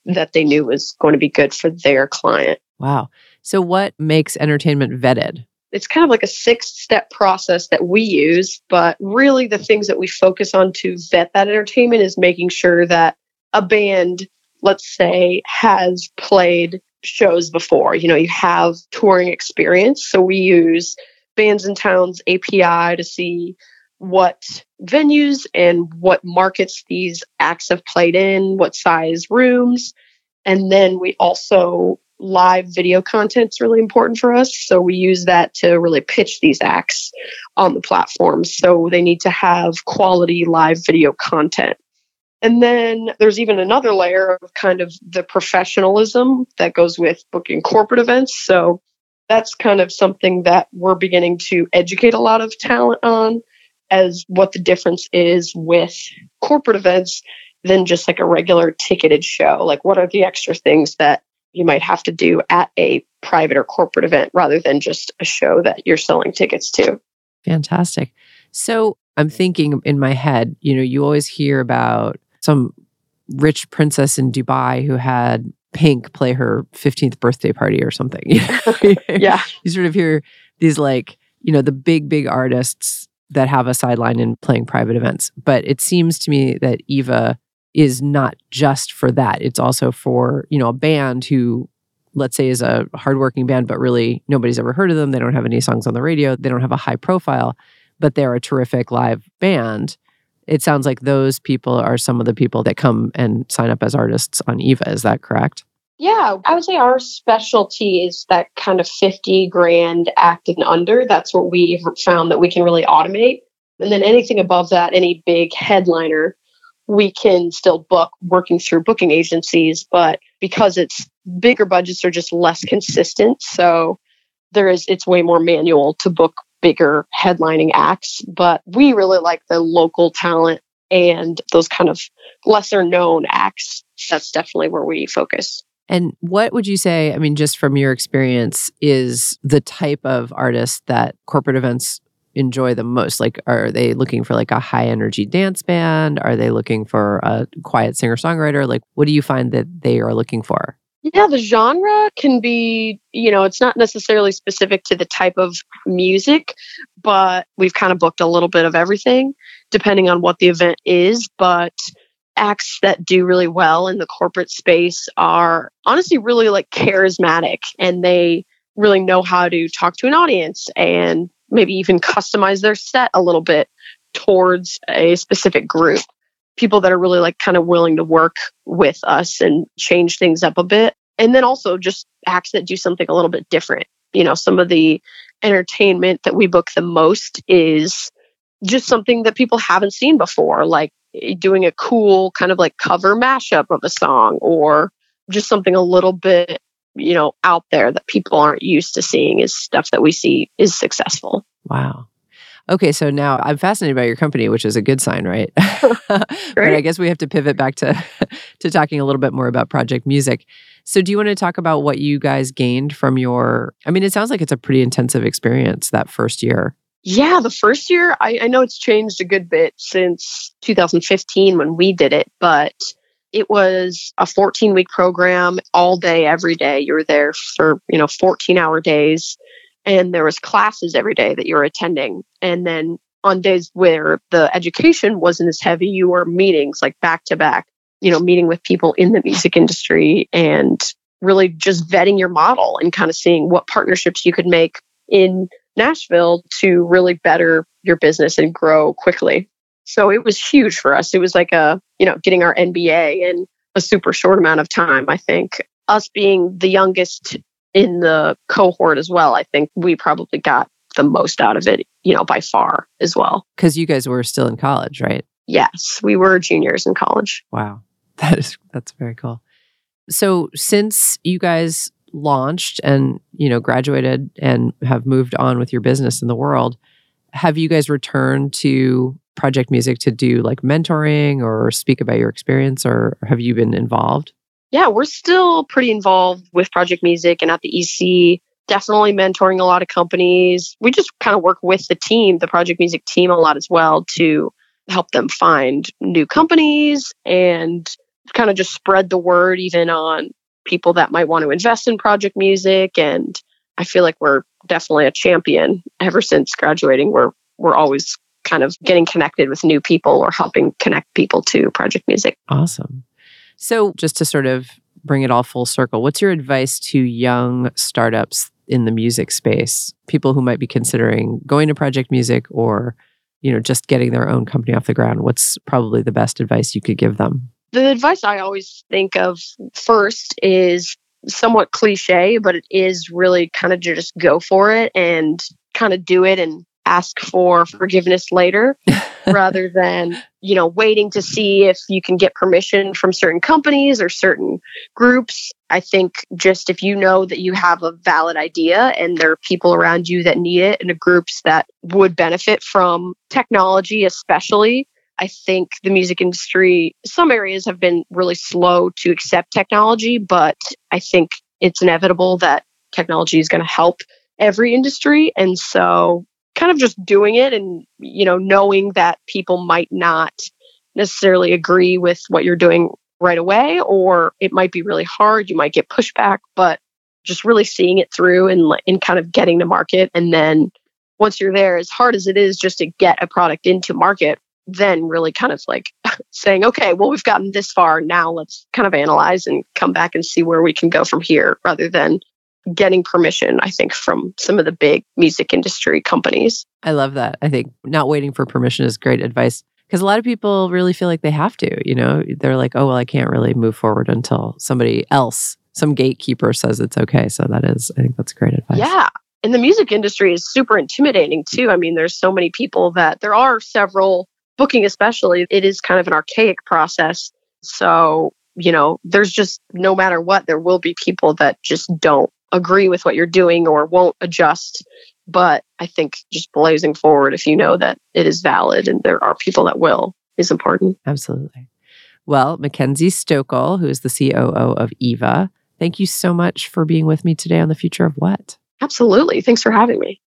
that they knew was going to be good for their client. Wow. So, what makes entertainment vetted? It's kind of like a six step process that we use, but really the things that we focus on to vet that entertainment is making sure that a band, let's say, has played shows before. You know, you have touring experience. So we use Bandsintown's API to see what venues and what markets these acts have played in, what size rooms. And then we also live video content is really important for us. So we use that to really pitch these acts on the platform. So they need to have quality live video content. And then there's even another layer of kind of the professionalism that goes with booking corporate events. So that's kind of something that we're beginning to educate a lot of talent on as what the difference is with corporate events than just like a regular ticketed show. Like, what are the extra things that you might have to do at a private or corporate event rather than just a show that you're selling tickets to? Fantastic. So, I'm thinking in my head, you know, you always hear about some rich princess in Dubai who had Pink play her 15th birthday party or something. (laughs) Yeah. you sort of hear these like, you know, the big, big artists that have a sideline in playing private events. But it seems to me that Eva is not just for that. It's also for, you know, a band who, let's say, is a hardworking band, but really nobody's ever heard of them. They don't have any songs on the radio. They don't have a high profile, but they're a terrific live band. It sounds like those people are some of the people that come and sign up as artists on Eva. Is that correct? Yeah, I would say our specialty is that kind of 50 grand act and under. That's what we found that we can really automate. And then anything above that, any big headliner, we can still book working through booking agencies. But because it's bigger budgets are just less consistent. So there is, it's way more manual to book bigger headlining acts. But we really like the local talent and those kind of lesser known acts. That's definitely where we focus. And what would you say, I mean, just from your experience, is the type of artist that corporate events enjoy the most? Like, are they looking for like a high energy dance band? Are they looking for a quiet singer songwriter? Like, what do you find that they are looking for? Yeah, the genre can be, you know, it's not necessarily specific to the type of music, but we've kind of booked a little bit of everything depending on what the event is. But acts that do really well in the corporate space are honestly really like charismatic and they really know how to talk to an audience and maybe even customize their set a little bit towards a specific group. People that are really like kind of willing to work with us and change things up a bit. And then also just acts that do something a little bit different. You know, some of the entertainment that we book the most is just something that people haven't seen before, like eh, doing a cool kind of like cover mashup of a song or just something a little bit, you know, out there that people aren't used to seeing is stuff that we see is successful. Wow. Okay, so now I'm fascinated by your company, which is a good sign, right? (laughs) but I guess we have to pivot back to (laughs) to talking a little bit more about Project Music. So, do you want to talk about what you guys gained from your? I mean, it sounds like it's a pretty intensive experience that first year. Yeah, the first year, I, I know it's changed a good bit since 2015 when we did it, but it was a 14 week program all day, every day. You were there for, you know, 14 hour days and there was classes every day that you were attending. And then on days where the education wasn't as heavy, you were meetings like back to back, you know, meeting with people in the music industry and really just vetting your model and kind of seeing what partnerships you could make in Nashville to really better your business and grow quickly. So it was huge for us. It was like a, you know, getting our MBA in a super short amount of time. I think us being the youngest in the cohort as well, I think we probably got the most out of it, you know, by far as well. Because you guys were still in college, right? Yes, we were juniors in college. Wow. (laughs) That is that's very cool. So since you guys launched and, you know, graduated and have moved on with your business in the world, have you guys returned to Project Music to do like mentoring or speak about your experience or have you been involved? yeah, we're still pretty involved with Project Music and at the EC, definitely mentoring a lot of companies. We just kind of work with the team, the Project Music team, a lot as well to help them find new companies and kind of just spread the word even on people that might want to invest in Project Music. And I feel like we're definitely a champion ever since graduating. We're we're always kind of getting connected with new people or helping connect people to Project Music. Awesome. So, just to sort of bring it all full circle, what's your advice to young startups in the music space? People who might be considering going to Project Music or, you know, just getting their own company off the ground. What's probably the best advice you could give them? the advice I always think of first is somewhat cliche, but it is really kind of just go for it and kind of do it and ask for forgiveness later (laughs) rather than, you know, waiting to see if you can get permission from certain companies or certain groups. I think just if you know that you have a valid idea and there are people around you that need it and the groups that would benefit from technology, especially, I think the music industry, some areas have been really slow to accept technology, but I think it's inevitable that technology is going to help every industry. And so, kind of just doing it and, you know, knowing that people might not necessarily agree with what you're doing right away, or it might be really hard. You might get pushback, but just really seeing it through and, and kind of getting to market. And then once you're there, as hard as it is just to get a product into market, then really kind of like (laughs) saying, okay, well, we've gotten this far. Now let's kind of analyze and come back and see where we can go from here rather than getting permission, I think, from some of the big music industry companies. I love that. I think not waiting for permission is great advice because a lot of people really feel like they have to, you know, they're like, oh, well, I can't really move forward until somebody else, some gatekeeper says it's okay. So that is, I think that's great advice. Yeah. And the music industry is super intimidating too. I mean, there's so many people that there are several booking, especially, it is kind of an archaic process. So, you know, there's just no matter what, there will be people that just don't agree with what you're doing or won't adjust. But I think just blazing forward, if you know that it is valid and there are people that will, is important. Absolutely. Well, McKenzie Stokel, who is the COO of Eva, thank you so much for being with me today on the future of what? Absolutely. Thanks for having me.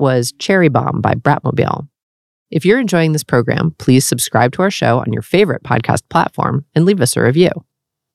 Was Cherry Bomb by Bratmobile. If you're enjoying this program, please subscribe to our show on your favorite podcast platform and leave us a review.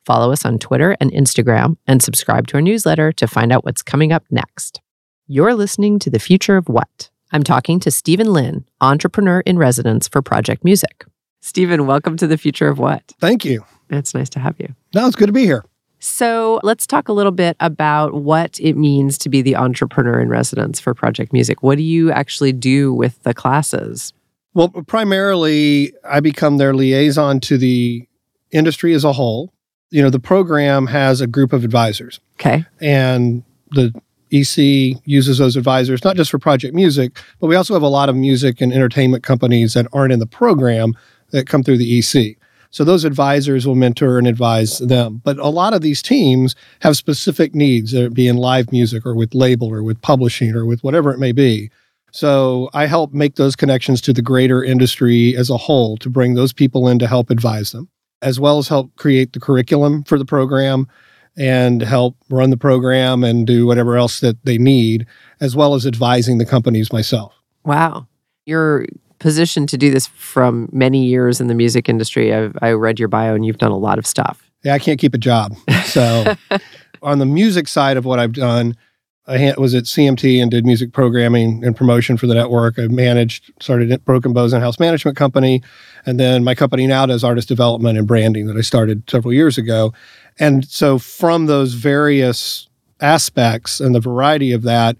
Follow us on Twitter and Instagram and subscribe to our newsletter to find out what's coming up next. You're listening to The Future of What? I'm talking to Stephen Lynn, entrepreneur in residence for Project Music. Stephen, welcome to The Future of What? Thank you. It's nice to have you. No, it's good to be here. So let's talk a little bit about what it means to be the entrepreneur in residence for Project Music. What do you actually do with the classes? Well, primarily, I become their liaison to the industry as a whole. You know, the program has a group of advisors, Okay. and the EC uses those advisors not just for project music, but we also have a lot of music and entertainment companies that aren't in the program that come through the EC. So those advisors will mentor and advise them. But a lot of these teams have specific needs, it be in live music or with label or with publishing or with whatever it may be. So I help make those connections to the greater industry as a whole to bring those people in to help advise them, as well as help create the curriculum for the program and help run the program and do whatever else that they need, as well as advising the companies myself. Wow. You're positioned to do this from many years in the music industry. I've, I read your bio and you've done a lot of stuff. Yeah, I can't keep a job. So (laughs) on the music side of what I've done, I was at CMT and did music programming and promotion for the network. I managed, started at Broken Bow's and House management company, and then my company now does artist development and branding that I started several years ago. And so from those various aspects and the variety of that,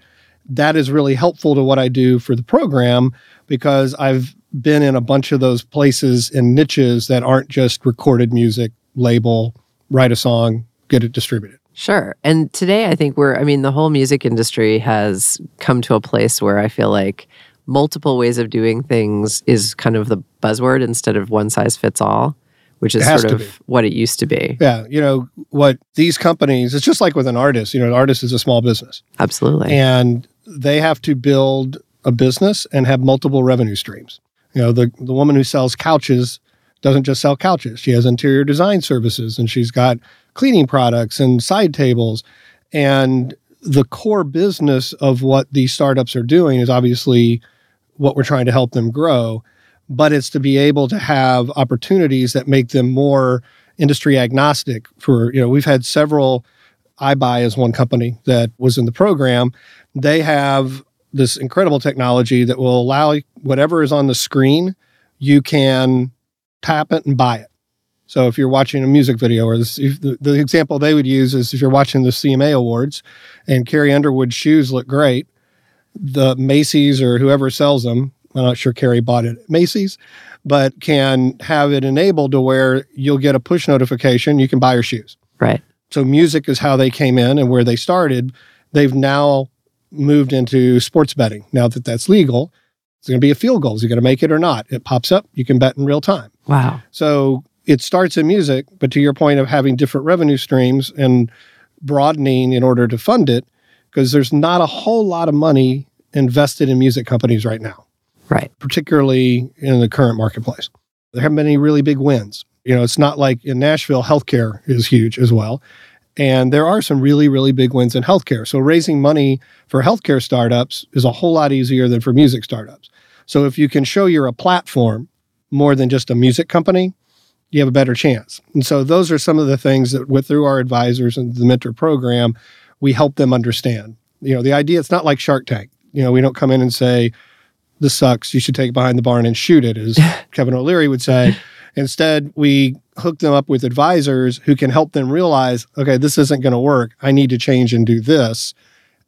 that is really helpful to what I do for the program because I've been in a bunch of those places and niches that aren't just recorded music, label, write a song, get it distributed. Sure. And today, I think we're, I mean, the whole music industry has come to a place where I feel like multiple ways of doing things is kind of the buzzword instead of one size fits all, which is sort of be. what it used to be. Yeah, you know what these companies. It's just like with an artist. You know, an artist is a small business, Absolutely. and they have to build a business and have multiple revenue streams. You know, the the woman who sells couches doesn't just sell couches. She has interior design services, and she's got cleaning products and side tables, and the core business of what these startups are doing is obviously what we're trying to help them grow, but it's to be able to have opportunities that make them more industry agnostic for you know we've had several iBuy is one company that was in the program. They have this incredible technology that will allow whatever is on the screen, you can tap it and buy it. So if you're watching a music video, or this, if the, the example they would use is if you're watching the CMA Awards and Carrie Underwood's shoes look great, the Macy's or whoever sells them, I'm not sure Carrie bought it at Macy's, but can have it enabled to where you'll get a push notification, you can buy your shoes. right. So music is how they came in and where they started. They've now moved into sports betting. Now that that's legal, it's going to be a field goal. Is he going to make it or not? It pops up. You can bet in real time. Wow. So it starts in music, but to your point of having different revenue streams and broadening in order to fund it, because there's not a whole lot of money invested in music companies right now Right. particularly in the current marketplace. There haven't been any really big wins. You know, it's not like in Nashville, healthcare is huge as well. And there are some really, really big wins in healthcare. So raising money for healthcare startups is a whole lot easier than for music startups. So if you can show you're a platform more than just a music company, you have a better chance. And so those are some of the things that with through our advisors and the mentor program, we help them understand. You know, the idea it's not like Shark Tank. You know, we don't come in and say, this sucks. You should take it behind the barn and shoot it, as (laughs) Kevin O'Leary would say. Instead, we hook them up with advisors who can help them realize, okay, this isn't going to work. I need to change and do this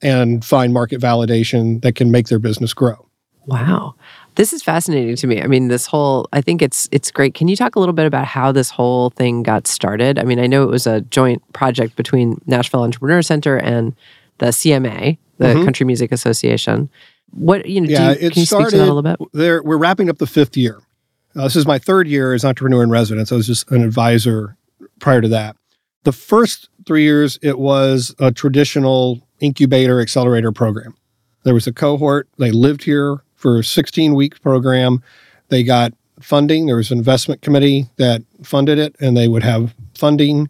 and find market validation that can make their business grow. Wow. This is fascinating to me. I mean, this whole I think it's it's great. Can you talk a little bit about how this whole thing got started? I mean, I know it was a joint project between Nashville Entrepreneur Center and the CMA, the Mhm. Country Music Association. What you know, Yeah, do you, it can you speak to that a started- little bit? There, we're wrapping up the fifth year. Uh, this is my third year as entrepreneur in residence. I was just an advisor prior to that. The first three years, it was a traditional incubator accelerator program. There was a cohort. They lived here for a 16 week program. They got funding. There was an investment committee that funded it, and they would have funding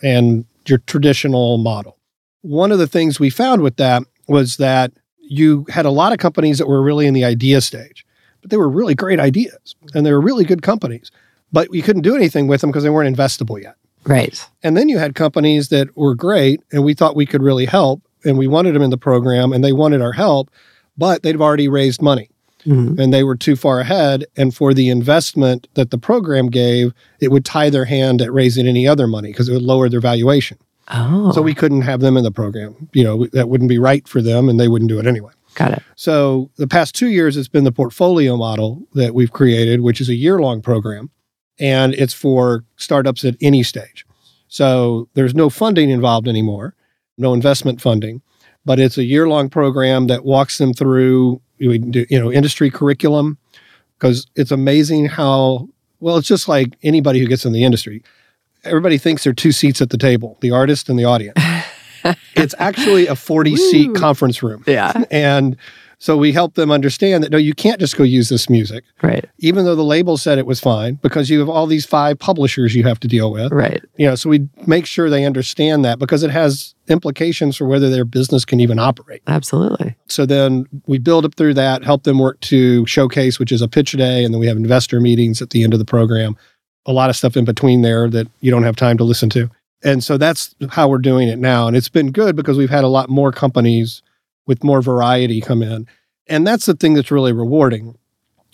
and your traditional model. One of the things we found with that was that you had a lot of companies that were really in the idea stage, but they were really great ideas and they were really good companies, but you couldn't do anything with them because they weren't investable yet. Right. And then you had companies that were great and we thought we could really help and we wanted them in the program and they wanted our help, but they'd already raised money Mhm. and they were too far ahead. And for the investment that the program gave, it would tie their hand at raising any other money because it would lower their valuation. Oh. So we couldn't have them in the program. You know, that wouldn't be right for them and they wouldn't do it anyway. Got it. So the past two years, it's been the portfolio model that we've created, which is a year long program. And it's for startups at any stage. So there's no funding involved anymore, no investment funding, but it's a year long program that walks them through you know, industry curriculum because it's amazing how well it's just like anybody who gets in the industry. Everybody thinks there are two seats at the table, the artist and the audience. (laughs) it's actually a 40 seat conference room. Yeah. And so we help them understand that no, you can't just go use this music, Right. even though the label said it was fine, because you have all these five publishers you have to deal with. Right. You know, so we make sure they understand that because it has implications for whether their business can even operate. Absolutely. So then we build up through that, help them work to showcase, which is a pitch day, and then we have investor meetings at the end of the program. A lot of stuff in between there that you don't have time to listen to. And so that's how we're doing it now. And it's been good because we've had a lot more companies with more variety come in. And that's the thing that's really rewarding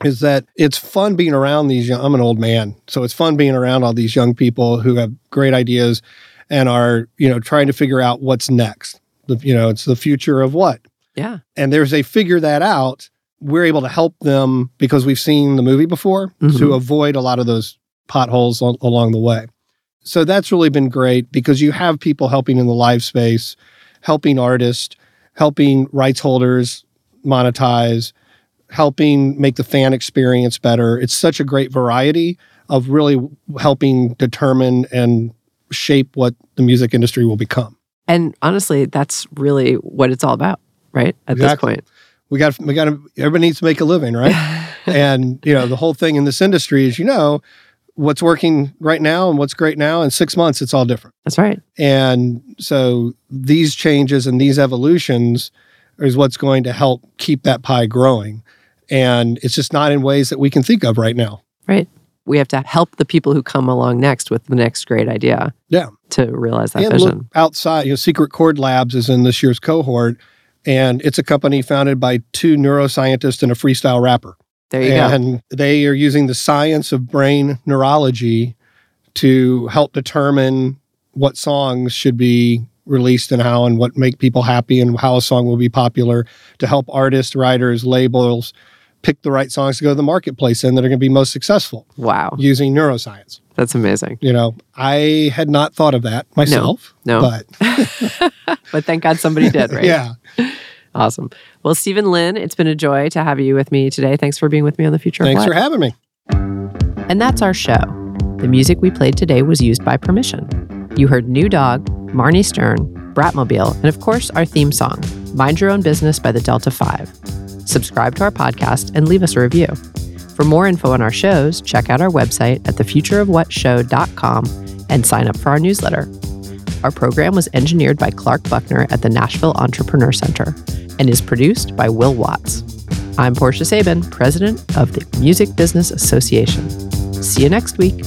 is that it's fun being around these young, I'm an old man. So it's fun being around all these young people who have great ideas and are, you know, trying to figure out what's next. The, you know, it's the future of what? Yeah. and there's a figure that out we're able to help them because we've seen the movie before to Mhm. avoid a lot of those potholes al- along the way so that's really been great because you have people helping in the live space helping artists helping rights holders monetize helping make the fan experience better it's such a great variety of really helping determine and shape what the music industry will become And honestly, that's really what it's all about, right? At Exactly. this point. we got we got to everybody needs to make a living right (laughs) and you know the whole thing in this industry is you know what's working right now and what's great now in six months it's all different that's right. and so these changes and these evolutions is what's going to help keep that pie growing and it's just not in ways that we can think of right now Right. We have to help the people who come along next with the next great idea. Yeah. To realize that and vision. look outside you know secret chord labs is in this year's cohort and it's a company founded by two neuroscientists and a freestyle rapper there you go. and they are using the science of brain neurology to help determine what songs should be released and how and what make people happy and how a song will be popular to help artists writers labels pick the right songs to go to the marketplace in that are going to be most successful Wow. using neuroscience That's amazing. you know i had not thought of that myself No. but (laughs) But thank God somebody did, right? (laughs) yeah Awesome. Well, Stephen Lynn, it's been a joy to have you with me today. Thanks for being with me on the future. of thanks for having me And that's our show. The music we played today was used by permission. You heard New Dog, Marnie Stern, Bratmobile, and of course, our theme song, Mind Your Own Business by the Delta 5. Subscribe to our podcast and leave us a review. For more info on our shows, check out our website at thefutureofwhatshow.com and sign up for our newsletter. Our program was engineered by Clark Buckner at the Nashville Entrepreneur Center and is produced by Will Watts. I'm Portia Sabin, president of the Music Business Association. See you next week.